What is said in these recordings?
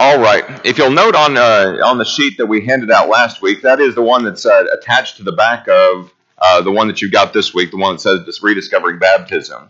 All right. If you'll note on uh, on the sheet that we handed out last week, that is the one that's uh, attached to the back of uh, the one that you got this week, the one that says rediscovering baptism.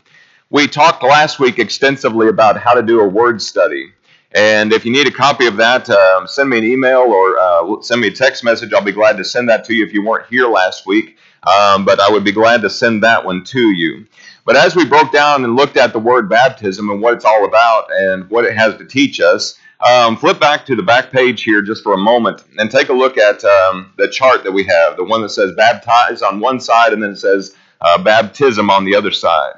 We talked last week extensively about how to do a word study. And if you need a copy of that, um, send me an email or uh, send me a text message. I'll be glad to send that to you if you weren't here last week. Um, but I would be glad to send that one to you. But as we broke down and looked at the word baptism and what it's all about and what it has to teach us, um, flip back to the back page here just for a moment and take a look at um, the chart that we have, the one that says baptize on one side and then it says uh, baptism on the other side.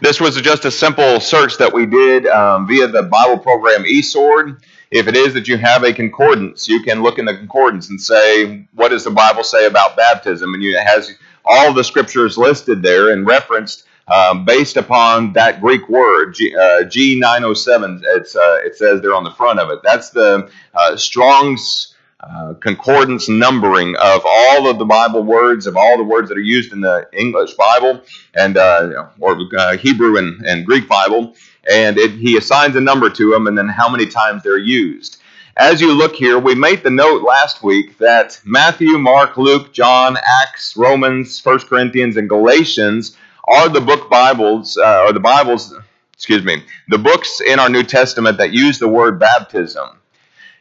This was just a simple search that we did um, via the Bible program eSword. If it is that you have a concordance, you can look in the concordance and say, what does the Bible say about baptism? And it has all the scriptures listed there and referenced um, based upon that Greek word, G, uh, G907. It's, uh, it says there on the front of it. That's the uh, Strong's uh, concordance numbering of all of the Bible words, of all the words that are used in the English Bible and uh, or uh, Hebrew and, and Greek Bible. And it, he assigns a number to them and then how many times they're used. As you look here, we made the note last week that Matthew, Mark, Luke, John, Acts, Romans, 1 Corinthians, and Galatians are the book Bibles, uh, or the Bibles, excuse me, the books in our New Testament that use the word baptism.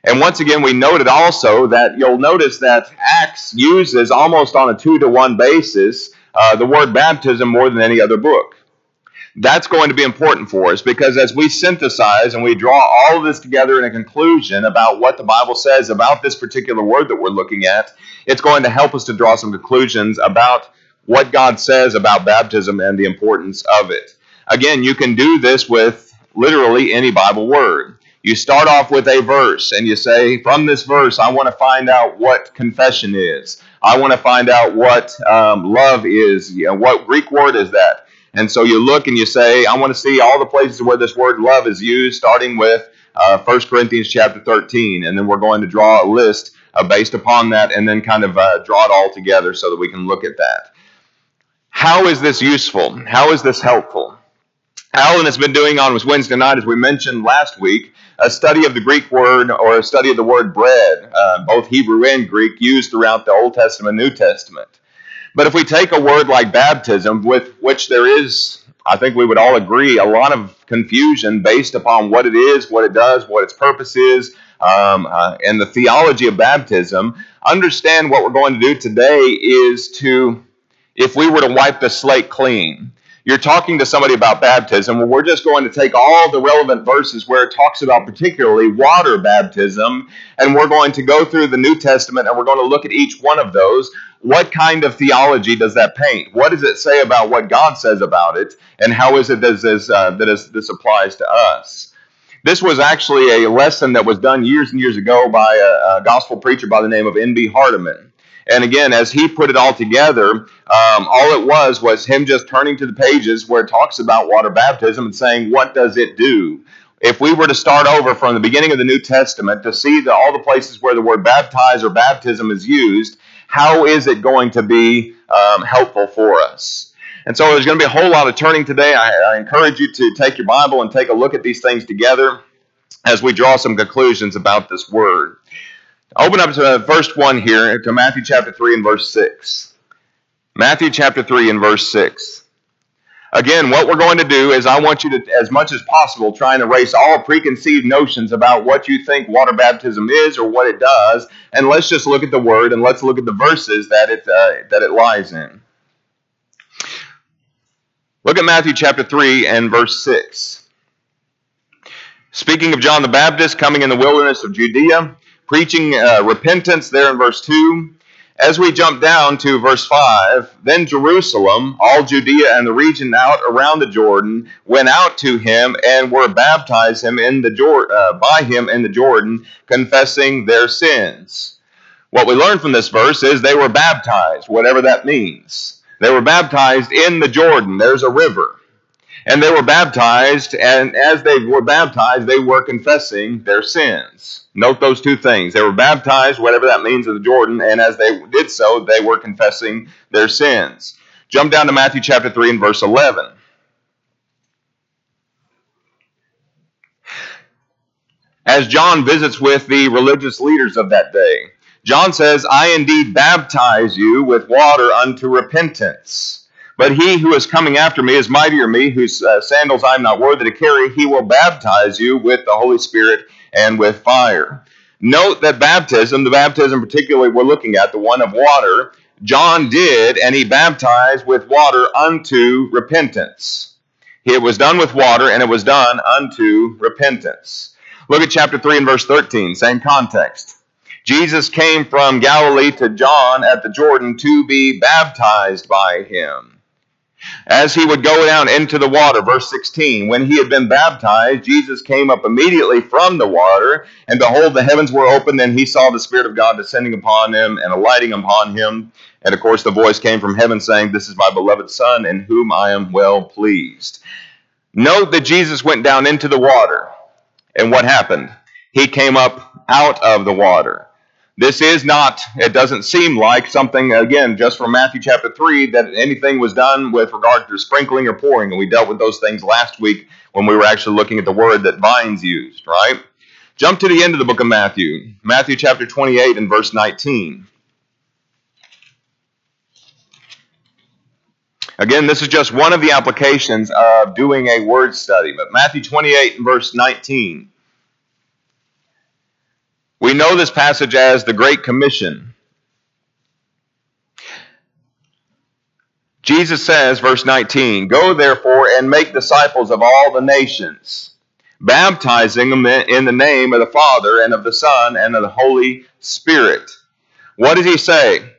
And once again, we noted also that you'll notice that Acts uses almost on a two to one basis uh, the word baptism more than any other book. That's going to be important for us because as we synthesize and we draw all of this together in a conclusion about what the Bible says about this particular word that we're looking at, it's going to help us to draw some conclusions about what God says about baptism and the importance of it. Again, you can do this with literally any Bible word. You start off with a verse and you say, from this verse, I want to find out what confession is. I want to find out what um, love is. You know, what Greek word is that? And so you look and you say, I want to see all the places where this word love is used, starting with uh, 1 Corinthians chapter 13. And then we're going to draw a list uh, based upon that and then kind of uh, draw it all together so that we can look at that. How is this useful? How is this helpful? Alan has been doing on Wednesday night, as we mentioned last week, a study of the Greek word or a study of the word bread, uh, both Hebrew and Greek, used throughout the Old Testament, and New Testament. But if we take a word like baptism, with which there is, I think we would all agree, a lot of confusion based upon what it is, what it does, what its purpose is, um, uh, and the theology of baptism, understand what we're going to do today is to, if we were to wipe the slate clean, you're talking to somebody about baptism, well, we're just going to take all the relevant verses where it talks about particularly water baptism, and we're going to go through the New Testament and we're going to look at each one of those. What kind of theology does that paint? What does it say about what God says about it, and how is it that this, uh, that is, this applies to us? This was actually a lesson that was done years and years ago by a, a gospel preacher by the name of N.B. Hardeman. And again, as he put it all together, um, all it was was him just turning to the pages where it talks about water baptism and saying, what does it do? If we were to start over from the beginning of the New Testament to see the, all the places where the word baptize or baptism is used, how is it going to be um, helpful for us? And so there's going to be a whole lot of turning today. I, I encourage you to take your Bible and take a look at these things together as we draw some conclusions about this word. Open up to first one here to Matthew chapter 3 and verse 6. Matthew chapter 3 and verse 6. Again, what we're going to do is I want you to, as much as possible, try and erase all preconceived notions about what you think water baptism is or what it does, and let's just look at the word and let's look at the verses that it, uh, that it lies in. Look at Matthew chapter 3 and verse 6. Speaking of John the Baptist coming in the wilderness of Judea, preaching uh, repentance there in verse 2. As we jump down to verse 5, then Jerusalem, all Judea and the region out around the Jordan, went out to him and were baptized him in the Jor- uh, by him in the Jordan, confessing their sins. What we learn from this verse is they were baptized, whatever that means. They were baptized in the Jordan. There's a river. And they were baptized, and as they were baptized, they were confessing their sins. Note those two things. They were baptized, whatever that means, in the Jordan, and as they did so, they were confessing their sins. Jump down to Matthew chapter 3 and verse 11. as John visits with the religious leaders of that day. John says, I indeed baptize you with water unto repentance. But he who is coming after me is mightier me, whose uh, sandals I am not worthy to carry. He will baptize you with the Holy Spirit and with fire. Note that baptism, the baptism particularly we're looking at, the one of water, John did, and he baptized with water unto repentance. It was done with water, and it was done unto repentance. Look at chapter 3 and verse 13, same context. Jesus came from Galilee to John at the Jordan to be baptized by him. As he would go down into the water, verse 16, when he had been baptized, Jesus came up immediately from the water, and behold, the heavens were opened, and he saw the Spirit of God descending upon him and alighting upon him. And of course, the voice came from heaven saying, This is my beloved Son, in whom I am well pleased. Note that Jesus went down into the water, and what happened? He came up out of the water. This is not, it doesn't seem like something, again, just from Matthew chapter 3, that anything was done with regard to sprinkling or pouring. And we dealt with those things last week when we were actually looking at the word that Vines used, right? Jump to the end of the book of Matthew, Matthew chapter 28 and verse 19. Again, this is just one of the applications of doing a word study, but Matthew 28 and verse 19. We know this passage as the Great Commission. Jesus says, verse 19, Go therefore and make disciples of all the nations, baptizing them in the name of the Father and of the Son and of the Holy Spirit. What does he say?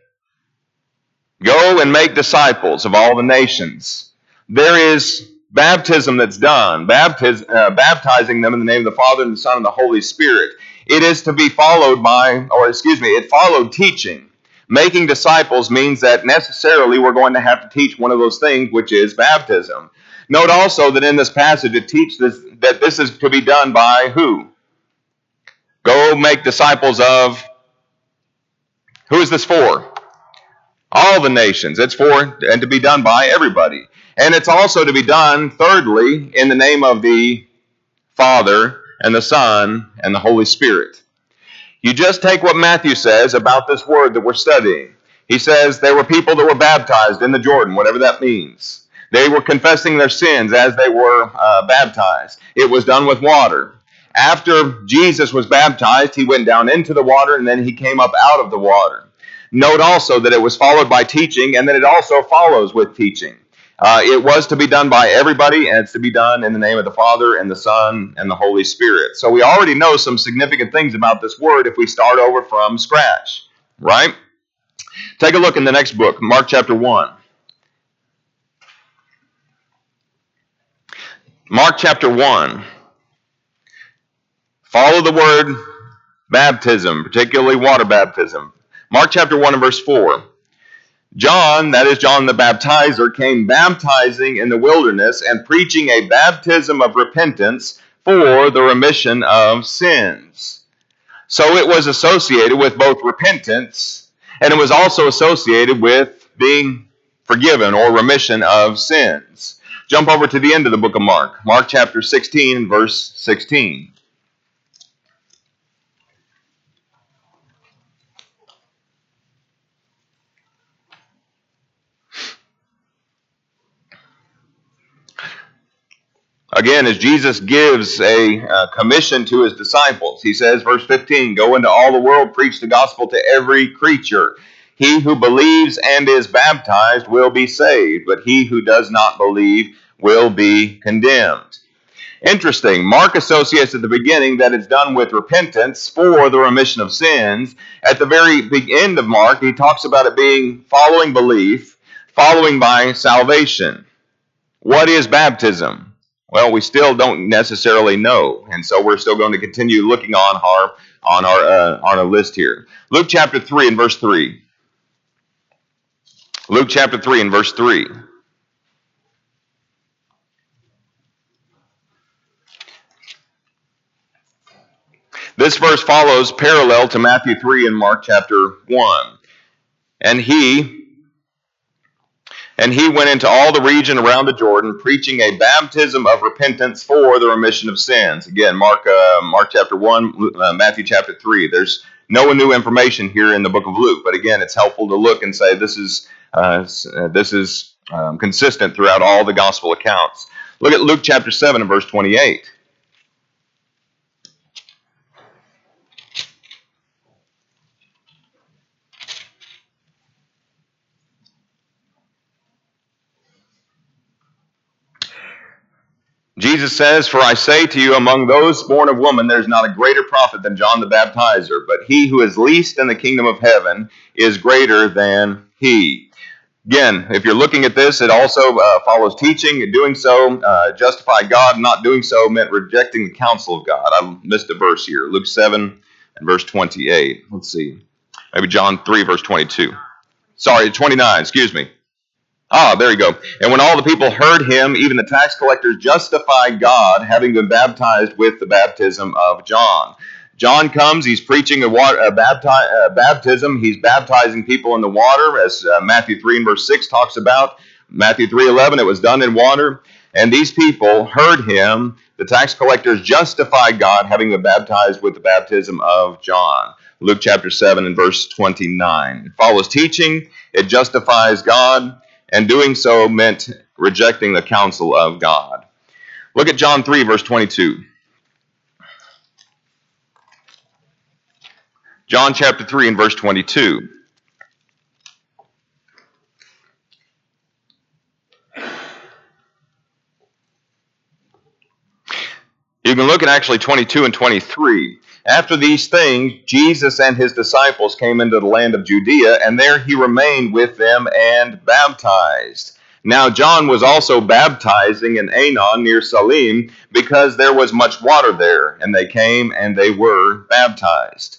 Go and make disciples of all the nations. There is baptism that's done, baptiz, uh, baptizing them in the name of the Father and the Son and the Holy Spirit. It is to be followed by, or excuse me, it followed teaching. Making disciples means that necessarily we're going to have to teach one of those things, which is baptism. Note also that in this passage it teaches that this is to be done by who? Go make disciples of. Who is this for? All the nations. It's for and to be done by everybody. And it's also to be done, thirdly, in the name of the Father and the Son and the Holy Spirit. You just take what Matthew says about this word that we're studying. He says there were people that were baptized in the Jordan, whatever that means. They were confessing their sins as they were uh, baptized. It was done with water. After Jesus was baptized, he went down into the water and then he came up out of the water. Note also that it was followed by teaching and that it also follows with teaching. Uh, it was to be done by everybody, and it's to be done in the name of the Father and the Son and the Holy Spirit. So we already know some significant things about this word if we start over from scratch, right? Take a look in the next book, Mark chapter 1. Mark chapter 1. Follow the word baptism, particularly water baptism. Mark chapter 1 and verse 4. John, that is John the Baptizer, came baptizing in the wilderness and preaching a baptism of repentance for the remission of sins. So it was associated with both repentance and it was also associated with being forgiven or remission of sins. Jump over to the end of the book of Mark, Mark chapter 16, verse 16. Again, as Jesus gives a uh, commission to his disciples, he says, verse 15, Go into all the world, preach the gospel to every creature. He who believes and is baptized will be saved, but he who does not believe will be condemned. Interesting. Mark associates at the beginning that it's done with repentance for the remission of sins. At the very end of Mark, he talks about it being following belief, following by salvation. What is baptism? Well, we still don't necessarily know, and so we're still going to continue looking on our on our uh, on our list here. Luke chapter three and verse three. Luke chapter three and verse three. This verse follows parallel to Matthew 3 and Mark chapter 1. And he, And he went into all the region around the Jordan, preaching a baptism of repentance for the remission of sins. Again, Mark, uh, Mark chapter one, uh, Matthew chapter three. There's no new information here in the book of Luke, but again, it's helpful to look and say this is uh, uh this is um, consistent throughout all the gospel accounts. Look at Luke chapter seven and verse twenty-eight. Jesus says, For I say to you, among those born of woman, there's not a greater prophet than John the Baptizer, but he who is least in the kingdom of heaven is greater than he. Again, if you're looking at this, it also uh, follows teaching. And doing so uh, justified God. Not doing so meant rejecting the counsel of God. I missed a verse here. Luke 7 and verse 28. Let's see. Maybe John 3, verse 22. Sorry, 29, excuse me. Ah, there you go. And when all the people heard him, even the tax collectors justified God, having been baptized with the baptism of John. John comes, he's preaching a, water, a, bapti- a baptism. He's baptizing people in the water, as uh, Matthew 3 and verse 6 talks about. Matthew 3.11, it was done in water. And these people heard him. The tax collectors justified God, having been baptized with the baptism of John. Luke chapter 7 and verse 29. It follows teaching. It justifies God and doing so meant rejecting the counsel of God. Look at John 3, verse 22. John chapter 3 and verse 22. You can look at actually 22 and 23. After these things, Jesus and his disciples came into the land of Judea, and there he remained with them and baptized. Now, John was also baptizing in Aenon near Salim because there was much water there, and they came and they were baptized.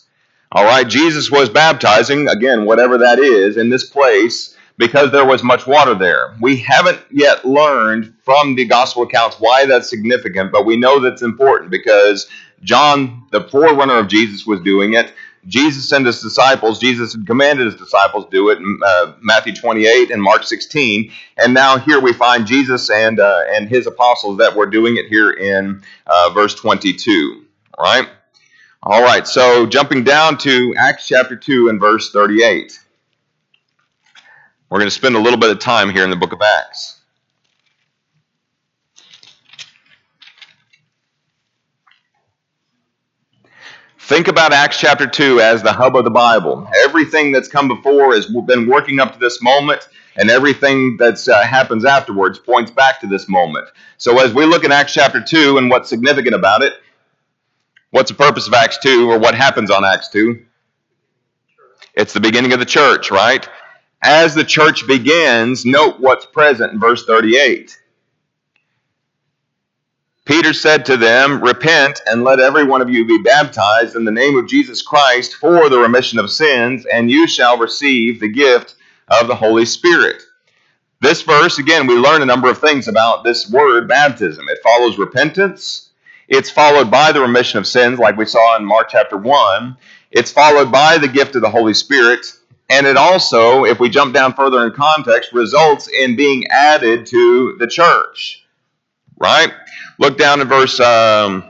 All right, Jesus was baptizing, again, whatever that is, in this place because there was much water there. We haven't yet learned from the gospel accounts why that's significant, but we know that's important because John, the forerunner of Jesus, was doing it. Jesus sent his disciples. Jesus had commanded his disciples do it in uh, Matthew 28 and Mark 16. And now here we find Jesus and uh, and his apostles that were doing it here in uh, verse 22. All right. All right. So jumping down to Acts chapter 2 and verse 38. We're going to spend a little bit of time here in the book of Acts. Think about Acts chapter 2 as the hub of the Bible. Everything that's come before has been working up to this moment, and everything that uh, happens afterwards points back to this moment. So, as we look at Acts chapter 2 and what's significant about it, what's the purpose of Acts 2 or what happens on Acts 2? It's the beginning of the church, right? as the church begins, note what's present in verse 38. Peter said to them, Repent and let every one of you be baptized in the name of Jesus Christ for the remission of sins, and you shall receive the gift of the Holy Spirit. This verse, again, we learn a number of things about this word baptism. It follows repentance, it's followed by the remission of sins, like we saw in Mark chapter 1. It's followed by the gift of the Holy Spirit, and it also, if we jump down further in context, results in being added to the church. Right? Look down at verse um,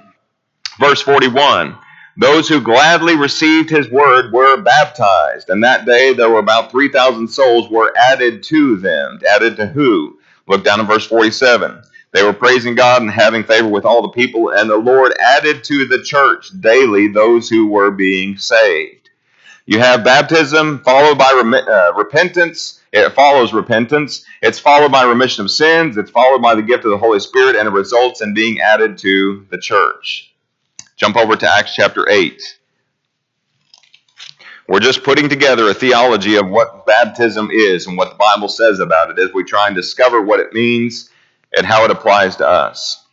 verse 41. Those who gladly received his word were baptized, and that day there were about 3,000 souls were added to them. Added to who? Look down at verse 47. They were praising God and having favor with all the people, and the Lord added to the church daily those who were being saved. You have baptism followed by uh, repentance. It follows repentance. It's followed by remission of sins. It's followed by the gift of the Holy Spirit, and it results in being added to the church. Jump over to Acts chapter 8. We're just putting together a theology of what baptism is and what the Bible says about it as we try and discover what it means and how it applies to us.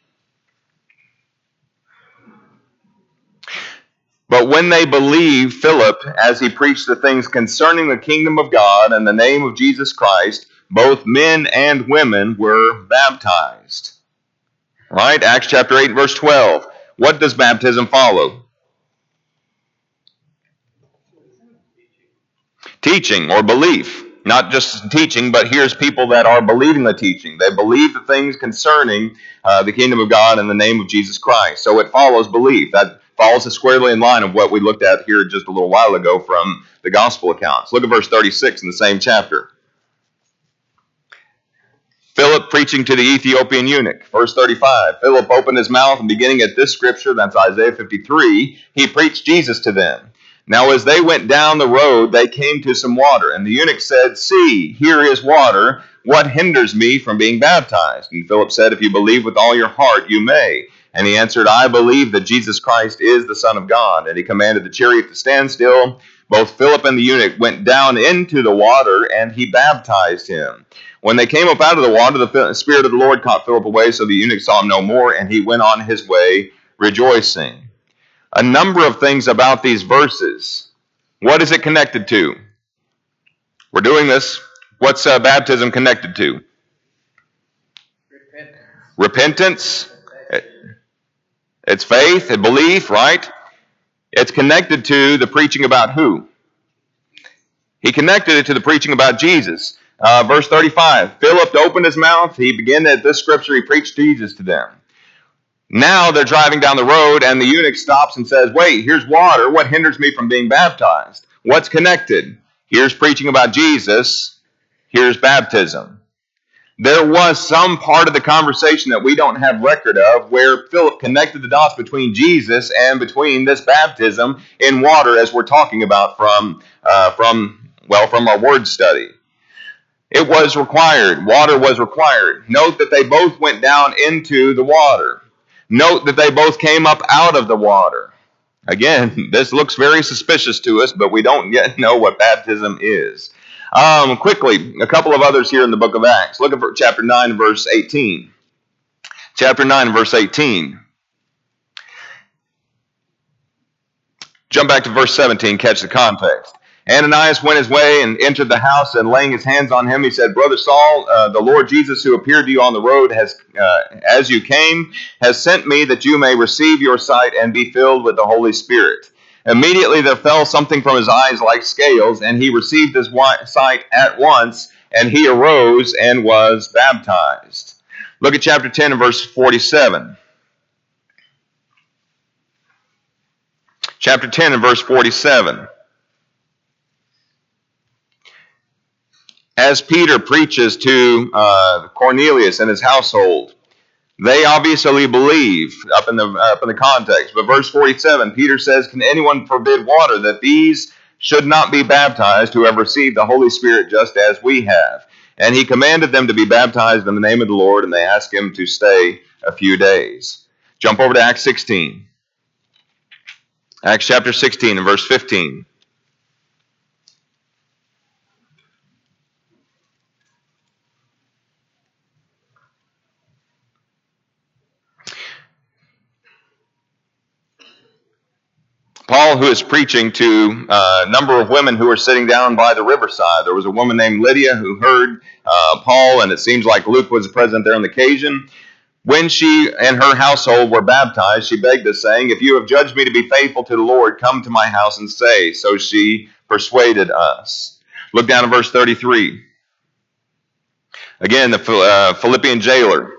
But when they believed Philip as he preached the things concerning the kingdom of God and the name of Jesus Christ, both men and women were baptized. Right? Acts chapter 8, verse 12. What does baptism follow? Teaching or belief. not just teaching, but here's people that are believing the teaching. They believe the things concerning uh, the kingdom of God and the name of Jesus Christ. So it follows belief. That follows squarely in line of what we looked at here just a little while ago from the gospel accounts. Look at verse 36 in the same chapter. Philip preaching to the Ethiopian eunuch. Verse 35. Philip opened his mouth and beginning at this scripture, that's Isaiah 53, he preached Jesus to them. Now, as they went down the road, they came to some water, and the eunuch said, See, here is water. What hinders me from being baptized? And Philip said, If you believe with all your heart, you may. And he answered, I believe that Jesus Christ is the Son of God. And he commanded the chariot to stand still. Both Philip and the eunuch went down into the water, and he baptized him. When they came up out of the water, the Spirit of the Lord caught Philip away, so the eunuch saw him no more, and he went on his way rejoicing. A number of things about these verses. What is it connected to? We're doing this. What's uh, baptism connected to? Repentance. Repentance. It's faith and belief, right? It's connected to the preaching about who? He connected it to the preaching about Jesus. Uh, verse 35 Philip opened his mouth. He began at this scripture. He preached Jesus to them. Now they're driving down the road, and the eunuch stops and says, Wait, here's water. What hinders me from being baptized? What's connected? Here's preaching about Jesus. Here's baptism. There was some part of the conversation that we don't have record of where Philip connected the dots between Jesus and between this baptism in water, as we're talking about from, uh, from well, from our word study. It was required. Water was required. Note that they both went down into the water. Note that they both came up out of the water. Again, this looks very suspicious to us, but we don't yet know what baptism is. Um, quickly, a couple of others here in the book of Acts. Look at chapter 9, verse 18. Chapter 9, verse 18. Jump back to verse 17, catch the context. Ananias went his way and entered the house, and laying his hands on him, he said, Brother Saul, uh, the Lord Jesus, who appeared to you on the road has, uh, as you came, has sent me that you may receive your sight and be filled with the Holy Spirit. Immediately there fell something from his eyes like scales, and he received his sight at once, and he arose and was baptized. Look at chapter 10 and verse 47. Chapter 10 and verse 47. as Peter preaches to uh, Cornelius and his household, they obviously believe up in the up in the context. But verse 47, Peter says, "Can anyone forbid water that these should not be baptized who have received the Holy Spirit just as we have?" And he commanded them to be baptized in the name of the Lord, and they asked him to stay a few days. Jump over to Acts 16. Acts chapter 16 and verse 15. Paul, who is preaching to a number of women who are sitting down by the riverside. There was a woman named Lydia who heard uh, Paul, and it seems like Luke was present there on the occasion. When she and her household were baptized, she begged us, saying, If you have judged me to be faithful to the Lord, come to my house and stay. So she persuaded us. Look down at verse 33. Again, the uh, Philippian jailer.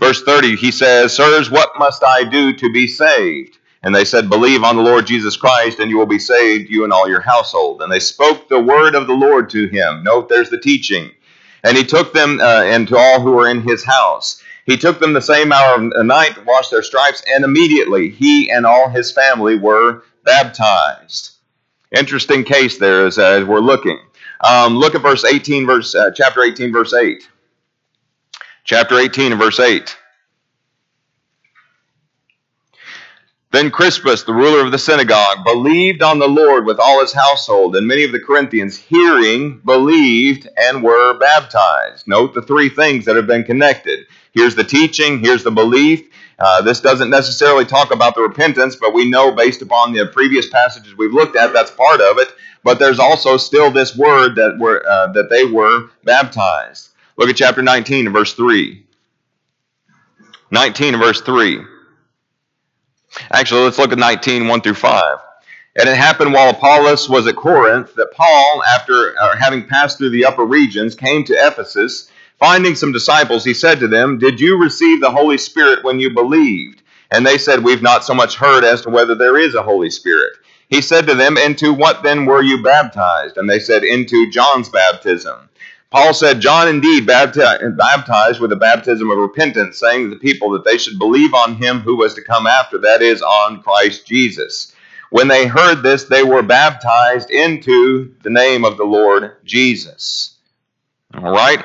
Verse 30, he says, Sirs, what must I do to be saved? And they said, Believe on the Lord Jesus Christ, and you will be saved, you and all your household. And they spoke the word of the Lord to him. Note, there's the teaching. And he took them, uh, and to all who were in his house. He took them the same hour of the night to wash their stripes, and immediately he and all his family were baptized. Interesting case there as, as we're looking. Um, look at verse 18, verse uh, chapter 18, verse 8. Chapter 18 and verse 8. Then Crispus, the ruler of the synagogue, believed on the Lord with all his household, and many of the Corinthians, hearing, believed and were baptized. Note the three things that have been connected. Here's the teaching, here's the belief. Uh, this doesn't necessarily talk about the repentance, but we know based upon the previous passages we've looked at, that's part of it. But there's also still this word that were uh, that they were baptized. Look at chapter 19 and verse 3. 19 and verse 3. Actually, let's look at 19, 1 through 5. And it happened while Apollos was at Corinth that Paul, after uh, having passed through the upper regions, came to Ephesus. Finding some disciples, he said to them, Did you receive the Holy Spirit when you believed? And they said, We've not so much heard as to whether there is a Holy Spirit. He said to them, Into what then were you baptized? And they said, Into John's baptism. Paul said, John indeed baptized with the baptism of repentance, saying to the people that they should believe on him who was to come after, that is, on Christ Jesus. When they heard this, they were baptized into the name of the Lord Jesus. All right?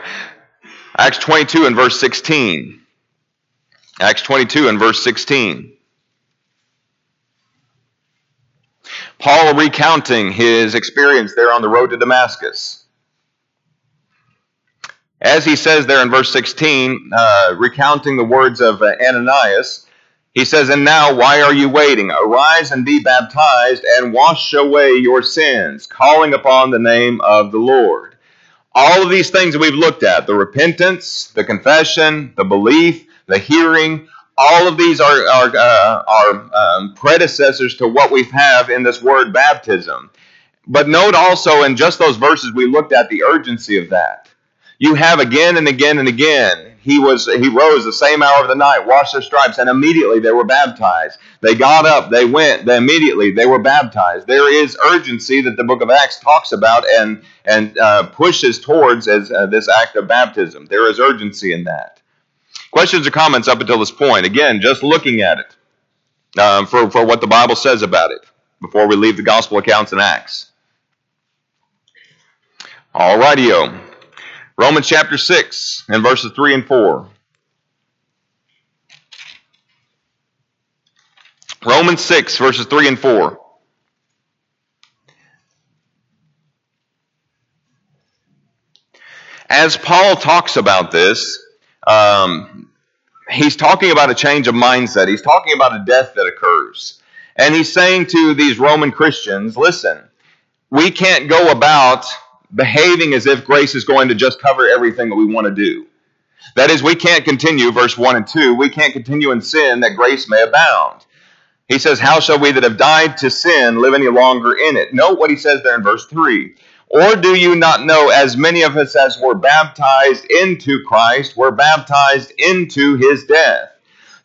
Acts 22 and verse 16. Acts 22 and verse 16. Paul recounting his experience there on the road to Damascus. As he says there in verse 16, uh, recounting the words of uh, Ananias, he says, And now why are you waiting? Arise and be baptized and wash away your sins, calling upon the name of the Lord. All of these things that we've looked at the repentance, the confession, the belief, the hearing all of these are, are, uh, are um, predecessors to what we have in this word baptism. But note also in just those verses we looked at the urgency of that. You have again and again and again. He was he rose the same hour of the night, washed their stripes, and immediately they were baptized. They got up, they went, they immediately they were baptized. There is urgency that the book of Acts talks about and and uh, pushes towards as uh, this act of baptism. There is urgency in that. Questions or comments up until this point? Again, just looking at it um, for, for what the Bible says about it before we leave the gospel accounts and Acts. All rightio. Romans chapter 6 and verses 3 and 4. Romans 6, verses 3 and 4. As Paul talks about this, um, he's talking about a change of mindset. He's talking about a death that occurs. And he's saying to these Roman Christians, listen, we can't go about behaving as if grace is going to just cover everything that we want to do. That is, we can't continue, verse 1 and 2, we can't continue in sin that grace may abound. He says, How shall we that have died to sin live any longer in it? Note what he says there in verse 3. Or do you not know, as many of us as were baptized into Christ were baptized into his death?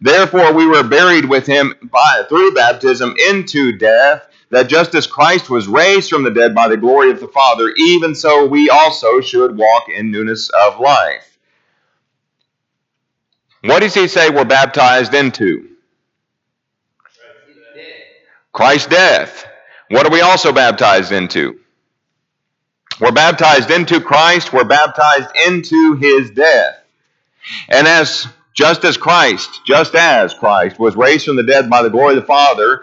Therefore, we were buried with him by, through baptism into death, that just as Christ was raised from the dead by the glory of the Father, even so we also should walk in newness of life. What does he say we're baptized into? Christ's death. What are we also baptized into? We're baptized into Christ, we're baptized into his death. And as just as Christ, just as Christ was raised from the dead by the glory of the Father,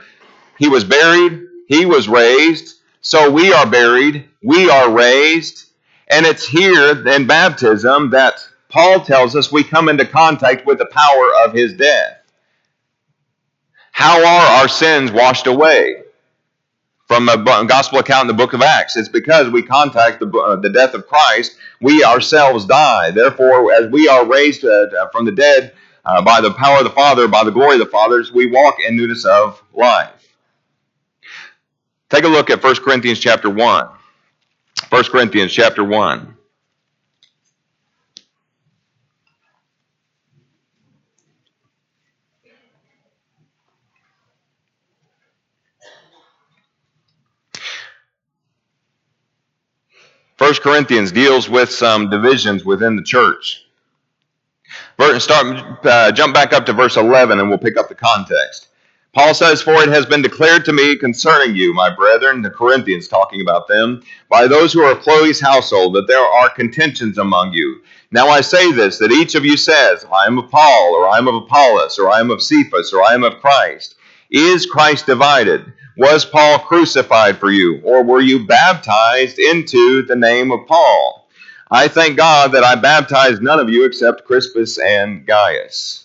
he was buried, he was raised, so we are buried, we are raised, and it's here in baptism that Paul tells us we come into contact with the power of his death. How are our sins washed away? from a gospel account in the book of Acts. It's because we contact the, uh, the death of Christ, we ourselves die. Therefore, as we are raised uh, from the dead uh, by the power of the Father, by the glory of the fathers, we walk in newness of life. Take a look at 1 Corinthians chapter 1. 1 Corinthians chapter 1. 1 Corinthians deals with some divisions within the church. Start, uh, jump back up to verse 11 and we'll pick up the context. Paul says, For it has been declared to me concerning you, my brethren, the Corinthians talking about them, by those who are of Chloe's household, that there are contentions among you. Now I say this, that each of you says, I am of Paul, or I am of Apollos, or I am of Cephas, or I am of Christ. Is Christ divided? Was Paul crucified for you, or were you baptized into the name of Paul? I thank God that I baptized none of you except Crispus and Gaius.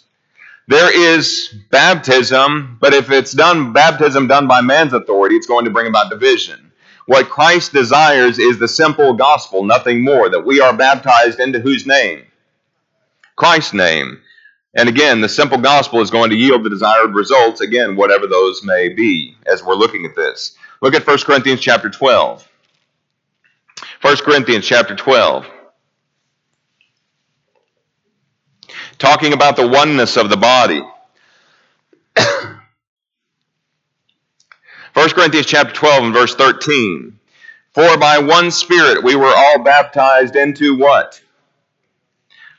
There is baptism, but if it's done baptism done by man's authority, it's going to bring about division. What Christ desires is the simple gospel, nothing more, that we are baptized into whose name? Christ's name. And again, the simple gospel is going to yield the desired results, again, whatever those may be, as we're looking at this. Look at 1 Corinthians chapter 12. 1 Corinthians chapter 12. Talking about the oneness of the body. 1 Corinthians chapter 12 and verse 13. For by one Spirit we were all baptized into what?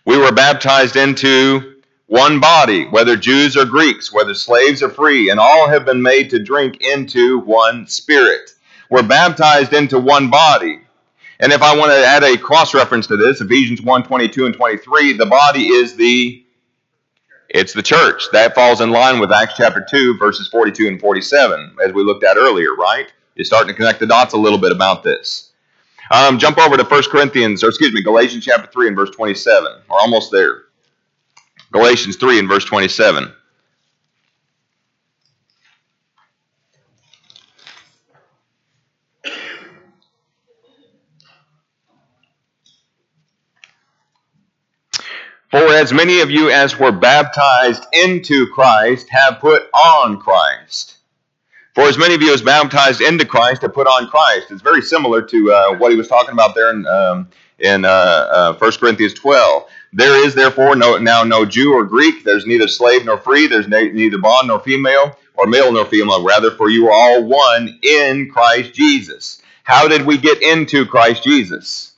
We were baptized into one body, whether Jews or Greeks, whether slaves or free, and all have been made to drink into one Spirit. We're baptized into one body. And if I want to add a cross reference to this, Ephesians 1 22 and 23, the body is the it's the church. That falls in line with Acts chapter 2, verses 42 and 47, as we looked at earlier, right? You're starting to connect the dots a little bit about this. Um, jump over to 1 Corinthians, or excuse me, Galatians chapter 3 and verse 27. We're almost there. Galatians 3 and verse 27. For as many of you as were baptized into Christ have put on Christ. For as many of you as baptized into Christ have put on Christ. It's very similar to uh, what he was talking about there in, um, in uh, uh, 1 Corinthians 12. There is therefore no, now no Jew or Greek. There's neither slave nor free. There's neither bond nor female, or male nor female, rather, for you are all one in Christ Jesus. How did we get into Christ Jesus?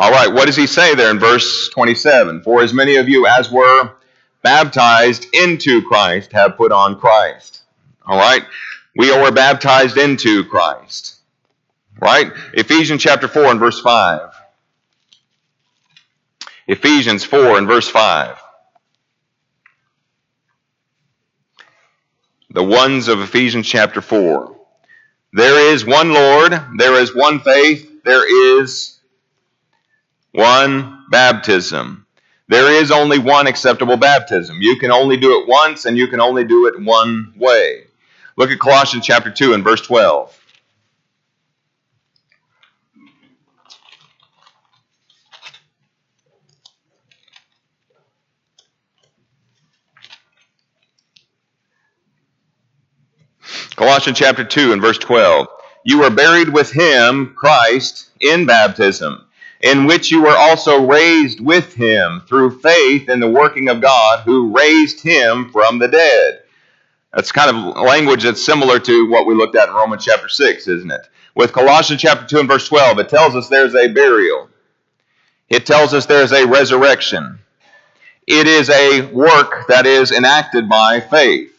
All right, what does he say there in verse 27? For as many of you as were baptized into Christ have put on Christ. All right, we were baptized into Christ. Right? Ephesians chapter 4 and verse 5. Ephesians 4 and verse 5. The ones of Ephesians chapter 4. There is one Lord, there is one faith, there is one baptism. There is only one acceptable baptism. You can only do it once and you can only do it one way. Look at Colossians chapter 2 and verse 12. Colossians chapter 2 and verse 12. You were buried with him, Christ, in baptism in which you were also raised with him through faith in the working of God who raised him from the dead. That's kind of language that's similar to what we looked at in Romans chapter 6, isn't it? With Colossians chapter 2 and verse 12, it tells us there's a burial. It tells us there's a resurrection. It is a work that is enacted by faith.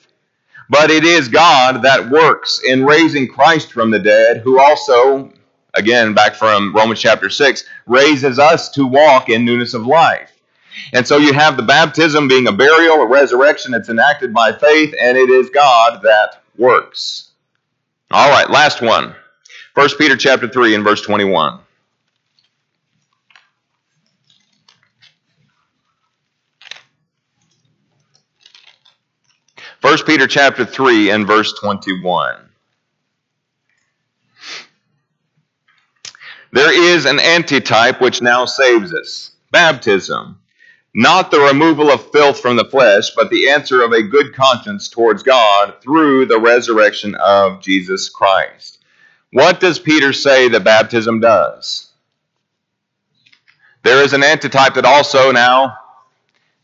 But it is God that works in raising Christ from the dead, who also again, back from Romans chapter 6, raises us to walk in newness of life. And so you have the baptism being a burial, a resurrection. It's enacted by faith, and it is God that works. All right, last one. 1 Peter chapter 3 and verse 21. First Peter chapter 3 and verse 21. There is an antitype which now saves us baptism. Not the removal of filth from the flesh, but the answer of a good conscience towards God through the resurrection of Jesus Christ. What does Peter say that baptism does? There is an antitype that also now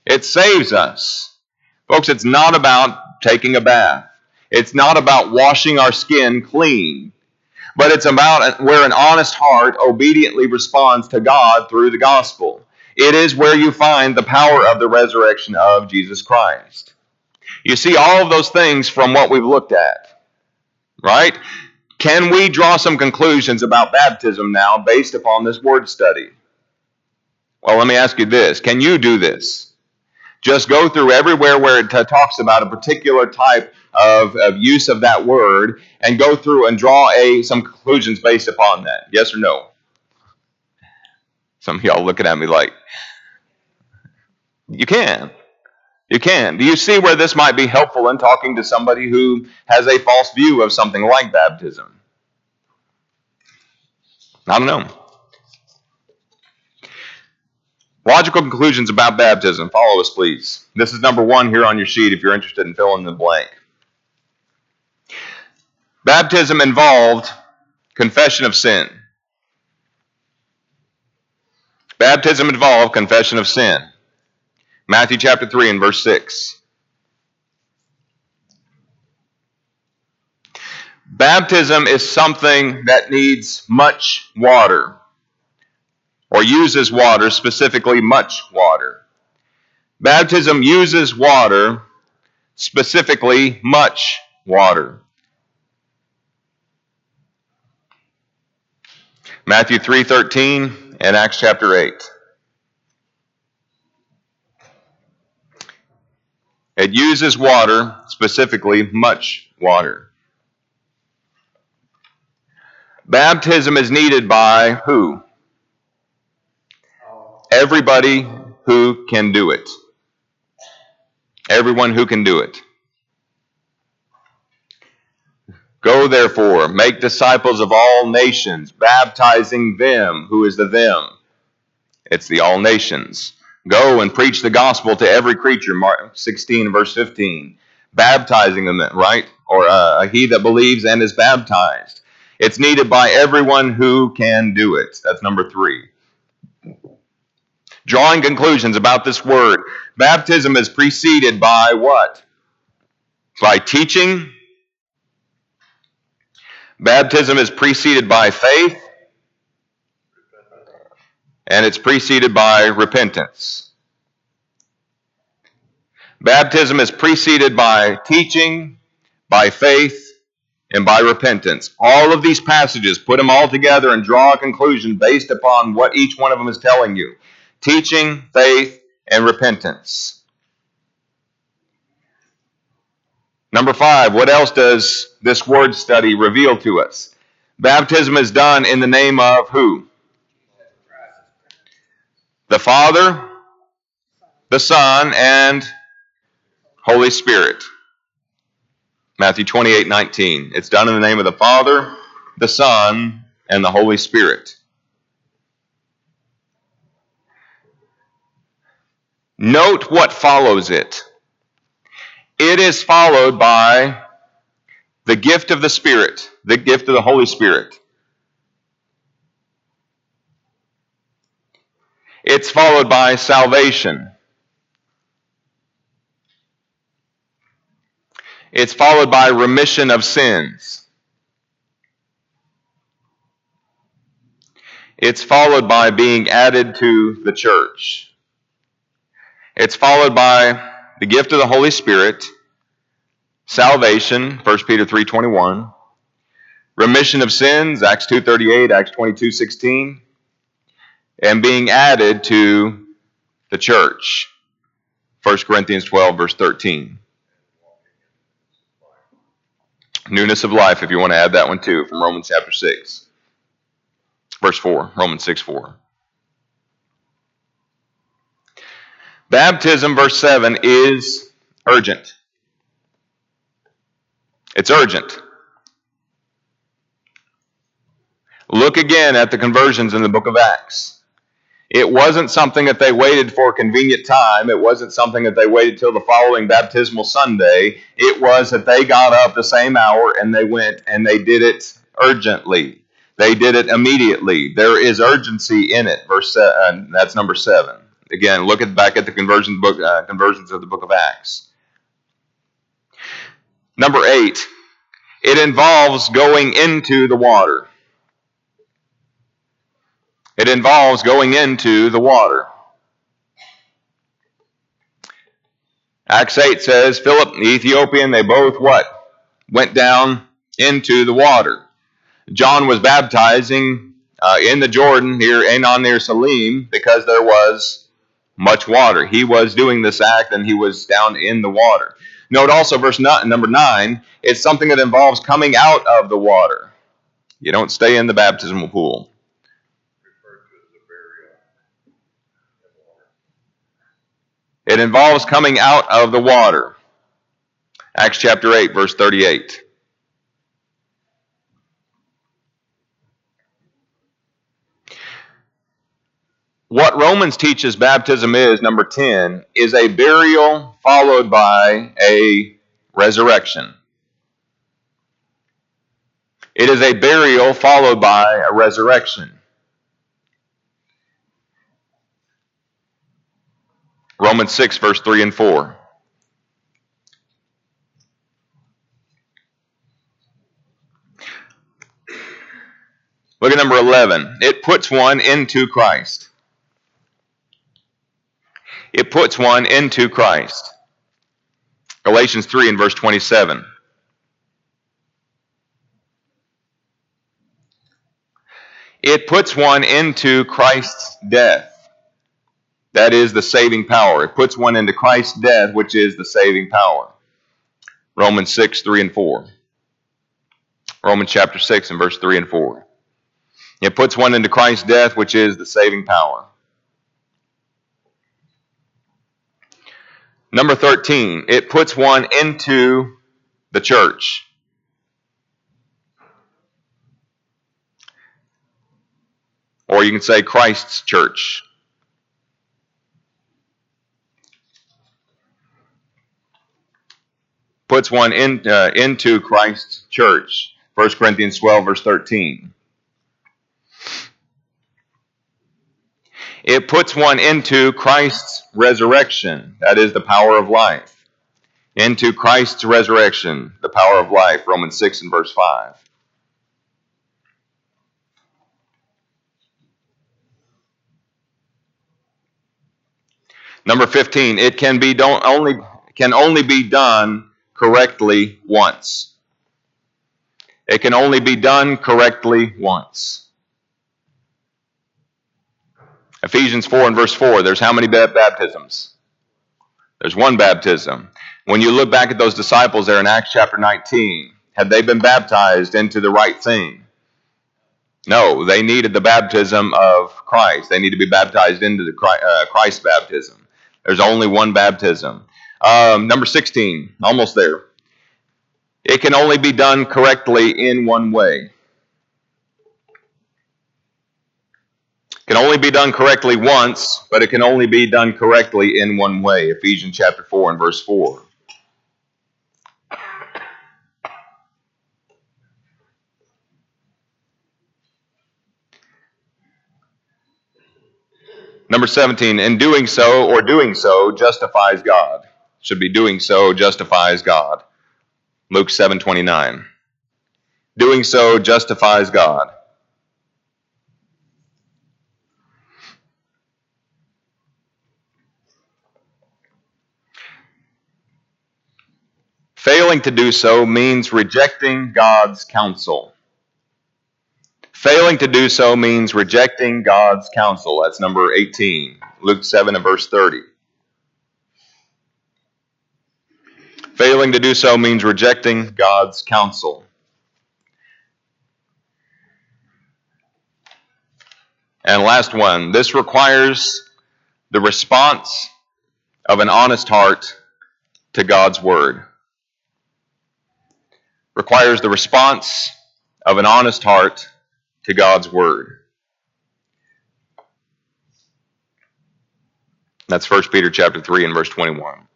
it saves us. Folks, it's not about taking a bath. It's not about washing our skin clean but it's about where an honest heart obediently responds to God through the gospel. It is where you find the power of the resurrection of Jesus Christ. You see all of those things from what we've looked at, right? Can we draw some conclusions about baptism now based upon this word study? Well, let me ask you this Can you do this? Just go through everywhere where it t- talks about a particular type of, of use of that word and go through and draw a some conclusions based upon that. Yes or no? Some of y'all looking at me like, you can. You can. Do you see where this might be helpful in talking to somebody who has a false view of something like baptism? I don't know. Logical conclusions about baptism. Follow us, please. This is number one here on your sheet if you're interested in filling in the blank. Baptism involved confession of sin. Baptism involved confession of sin. Matthew chapter 3 and verse 6. Baptism is something that needs much water or uses water, specifically much water. Baptism uses water, specifically much water. Matthew 3:13 and Acts chapter 8. It uses water, specifically much water. Baptism is needed by who? Everybody who can do it. Everyone who can do it. Go therefore, make disciples of all nations, baptizing them. Who is the them? It's the all nations. Go and preach the gospel to every creature. Mark 16, verse 15. Baptizing them, right? Or uh, he that believes and is baptized. It's needed by everyone who can do it. That's number three. Drawing conclusions about this word. Baptism is preceded by what? By teaching, Baptism is preceded by faith, and it's preceded by repentance. Baptism is preceded by teaching, by faith, and by repentance. All of these passages, put them all together and draw a conclusion based upon what each one of them is telling you teaching, faith, and repentance. Number five, what else does this word study reveal to us? Baptism is done in the name of who? The Father, the Son, and Holy Spirit. Matthew 28 19. It's done in the name of the Father, the Son, and the Holy Spirit. Note what follows it. It is followed by the gift of the Spirit, the gift of the Holy Spirit. It's followed by salvation. It's followed by remission of sins. It's followed by being added to the church. It's followed by the gift of the Holy Spirit, salvation, 1 Peter 3.21, remission of sins, Acts 2.38, Acts 22.16, and being added to the church, 1 Corinthians 12, verse 13. Newness of life, if you want to add that one too, from Romans chapter 6, verse 4, Romans 6, 4. Baptism, verse 7, is urgent. It's urgent. Look again at the conversions in the book of Acts. It wasn't something that they waited for a convenient time. It wasn't something that they waited till the following baptismal Sunday. It was that they got up the same hour and they went and they did it urgently. They did it immediately. There is urgency in it. Verse seven, uh, that's number seven. Again, look at back at the conversion book, uh, conversions of the book of Acts. Number eight, it involves going into the water. It involves going into the water. Acts 8 says, Philip the Ethiopian, they both what? Went down into the water. John was baptizing uh, in the Jordan here and on near Salim because there was much water. He was doing this act and he was down in the water. Note also verse number 9, it's something that involves coming out of the water. You don't stay in the baptismal pool. It involves coming out of the water. Acts chapter 8, verse 38. What Romans teaches baptism is, number 10, is a burial followed by a resurrection. It is a burial followed by a resurrection. Romans 6, verse 3 and 4. Look at number 11. It puts one into Christ. It puts one into Christ. Galatians 3 and verse 27. It puts one into Christ's death. That is the saving power. It puts one into Christ's death, which is the saving power. Romans 6, 3 and 4. Romans chapter 6 and verse 3 and 4. It puts one into Christ's death, which is the saving power. Number 13, it puts one into the church. Or you can say Christ's church. Puts one in, uh, into Christ's church. 1 Corinthians 12, verse 13. It puts one into Christ's resurrection. That is the power of life. Into Christ's resurrection, the power of life. Romans 6 and verse 5. Number 15, it can be don't only can only be done correctly once. It can only be done correctly once. Ephesians 4 and verse 4, there's how many baptisms? There's one baptism. When you look back at those disciples there in Acts chapter 19, had they been baptized into the right thing? No, they needed the baptism of Christ. They need to be baptized into the uh, Christ baptism. There's only one baptism. Um, number 16, almost there. It can only be done correctly in one way. Can only be done correctly once, but it can only be done correctly in one way. Ephesians chapter 4 and verse 4. Number 17, in doing so or doing so justifies God. Should be doing so justifies God. Luke 7:29. Doing so justifies God. Failing to do so means rejecting God's counsel. Failing to do so means rejecting God's counsel. That's number 18, Luke 7 and verse 30. Failing to do so means rejecting God's counsel. And last one, this requires the response of an honest heart to God's word. Requires the response of an honest heart to God's word. That's 1 Peter chapter 3 and verse 21.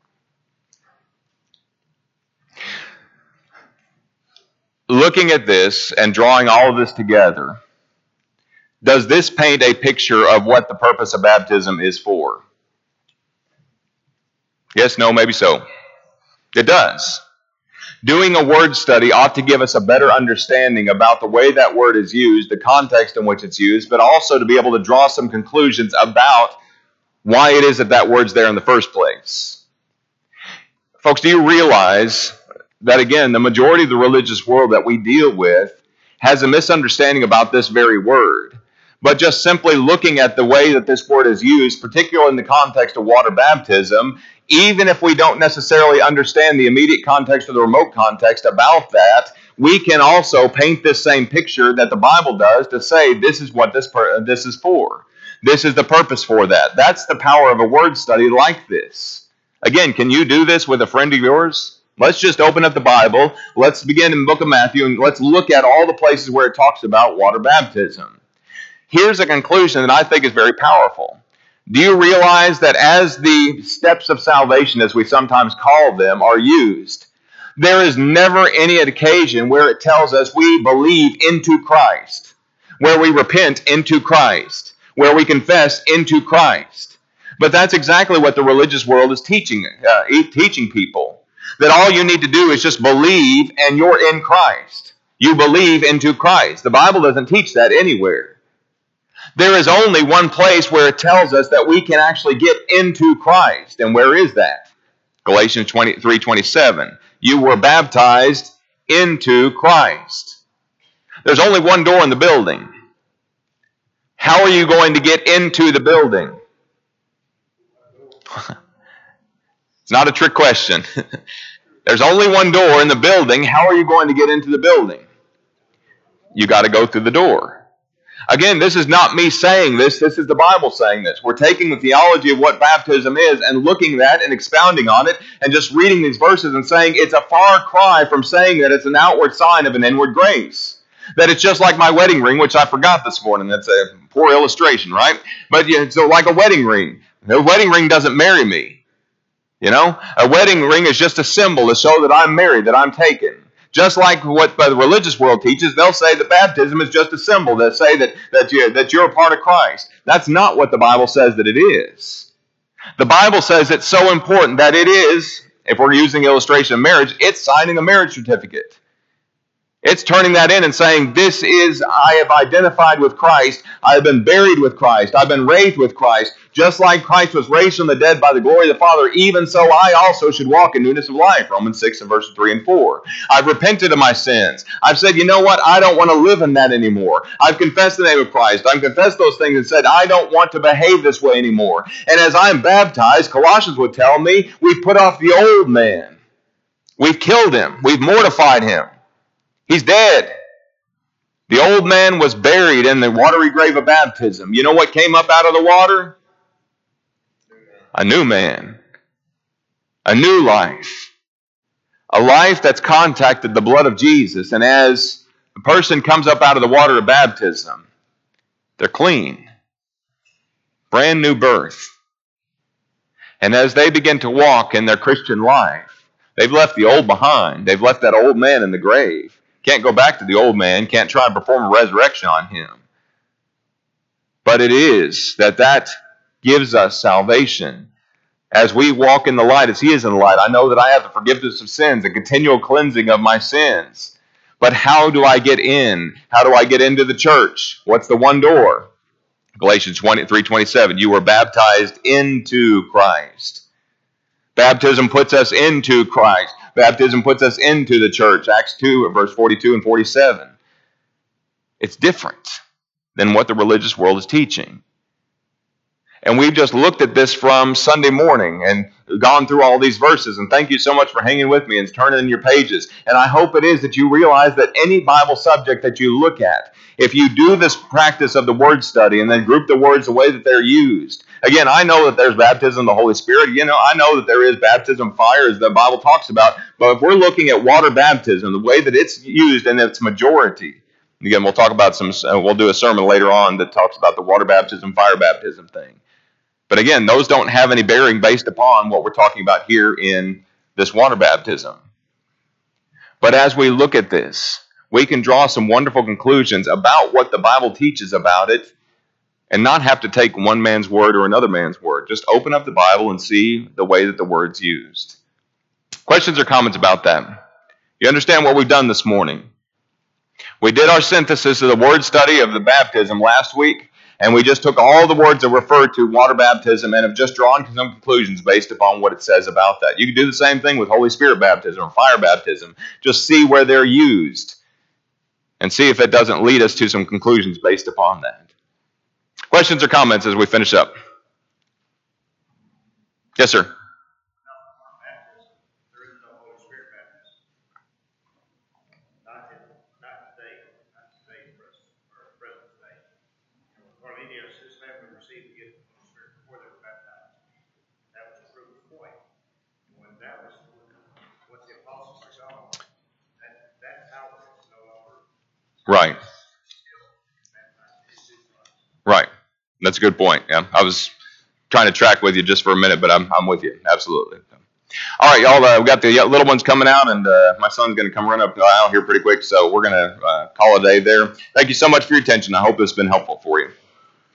Looking at this and drawing all of this together, does this paint a picture of what the purpose of baptism is for? Yes, no, maybe so. It does. Doing a word study ought to give us a better understanding about the way that word is used, the context in which it's used, but also to be able to draw some conclusions about why it is that that word's there in the first place. Folks, do you realize that, again, the majority of the religious world that we deal with has a misunderstanding about this very word? But just simply looking at the way that this word is used, particularly in the context of water baptism, even if we don't necessarily understand the immediate context or the remote context about that, we can also paint this same picture that the Bible does to say this is what this per- this is for. This is the purpose for that. That's the power of a word study like this. Again, can you do this with a friend of yours? Let's just open up the Bible. Let's begin in the book of Matthew and let's look at all the places where it talks about water baptism. Here's a conclusion that I think is very powerful. Do you realize that as the steps of salvation, as we sometimes call them, are used, there is never any occasion where it tells us we believe into Christ, where we repent into Christ, where we confess into Christ. But that's exactly what the religious world is teaching, uh, teaching people. That all you need to do is just believe and you're in Christ. You believe into Christ. The Bible doesn't teach that anywhere. There is only one place where it tells us that we can actually get into Christ. And where is that? Galatians 23 27. You were baptized into Christ. There's only one door in the building. How are you going to get into the building? it's not a trick question. There's only one door in the building. How are you going to get into the building? You got to go through the door. Again, this is not me saying this, this is the Bible saying this. We're taking the theology of what baptism is and looking at and expounding on it and just reading these verses and saying it's a far cry from saying that it's an outward sign of an inward grace. That it's just like my wedding ring, which I forgot this morning. That's a poor illustration, right? But yeah, so like a wedding ring. A wedding ring doesn't marry me. You know, a wedding ring is just a symbol to show that I'm married, that I'm taken. Just like what the religious world teaches, they'll say that baptism is just a symbol. They'll say that, that, you, that you're a part of Christ. That's not what the Bible says that it is. The Bible says it's so important that it is, if we're using illustration of marriage, it's signing a marriage certificate. It's turning that in and saying, This is, I have identified with Christ. I have been buried with Christ. I've been raised with Christ. Just like Christ was raised from the dead by the glory of the Father, even so I also should walk in newness of life. Romans 6 and verses 3 and 4. I've repented of my sins. I've said, You know what? I don't want to live in that anymore. I've confessed the name of Christ. I've confessed those things and said, I don't want to behave this way anymore. And as I'm baptized, Colossians would tell me, we've put off the old man. We've killed him. We've mortified him. He's dead. The old man was buried in the watery grave of baptism. You know what came up out of the water? A new man. A new life. A life that's contacted the blood of Jesus. And as a person comes up out of the water of baptism, they're clean. Brand new birth. And as they begin to walk in their Christian life, they've left the old behind. They've left that old man in the grave. Can't go back to the old man, can't try and perform a resurrection on him. But it is that that gives us salvation. As we walk in the light, as he is in the light, I know that I have the forgiveness of sins, a continual cleansing of my sins. But how do I get in? How do I get into the church? What's the one door? Galatians 23 27. You were baptized into Christ. Baptism puts us into Christ. Baptism puts us into the church. Acts 2, verse 42 and 47. It's different than what the religious world is teaching. And we've just looked at this from Sunday morning and gone through all these verses. And thank you so much for hanging with me and turning in your pages. And I hope it is that you realize that any Bible subject that you look at, if you do this practice of the word study and then group the words the way that they're used, again, I know that there's baptism of the Holy Spirit. You know, I know that there is baptism fire, as the Bible talks about. But if we're looking at water baptism, the way that it's used in its majority, again, we'll talk about some, uh, we'll do a sermon later on that talks about the water baptism, fire baptism thing. But again, those don't have any bearing based upon what we're talking about here in this water baptism. But as we look at this, we can draw some wonderful conclusions about what the Bible teaches about it and not have to take one man's word or another man's word. Just open up the Bible and see the way that the word's used. Questions or comments about that? You understand what we've done this morning? We did our synthesis of the word study of the baptism last week, and we just took all the words that refer to water baptism and have just drawn some conclusions based upon what it says about that. You can do the same thing with Holy Spirit baptism or fire baptism. Just see where they're used and see if it doesn't lead us to some conclusions based upon that. Questions or comments as we finish up? Yes, sir. Right. Right. That's a good point. Yeah, I was trying to track with you just for a minute, but I'm I'm with you absolutely. All right, y'all. Uh, we got the little ones coming out, and uh, my son's going to come run up the aisle here pretty quick. So we're going to uh, call it a day there. Thank you so much for your attention. I hope it's been helpful for you.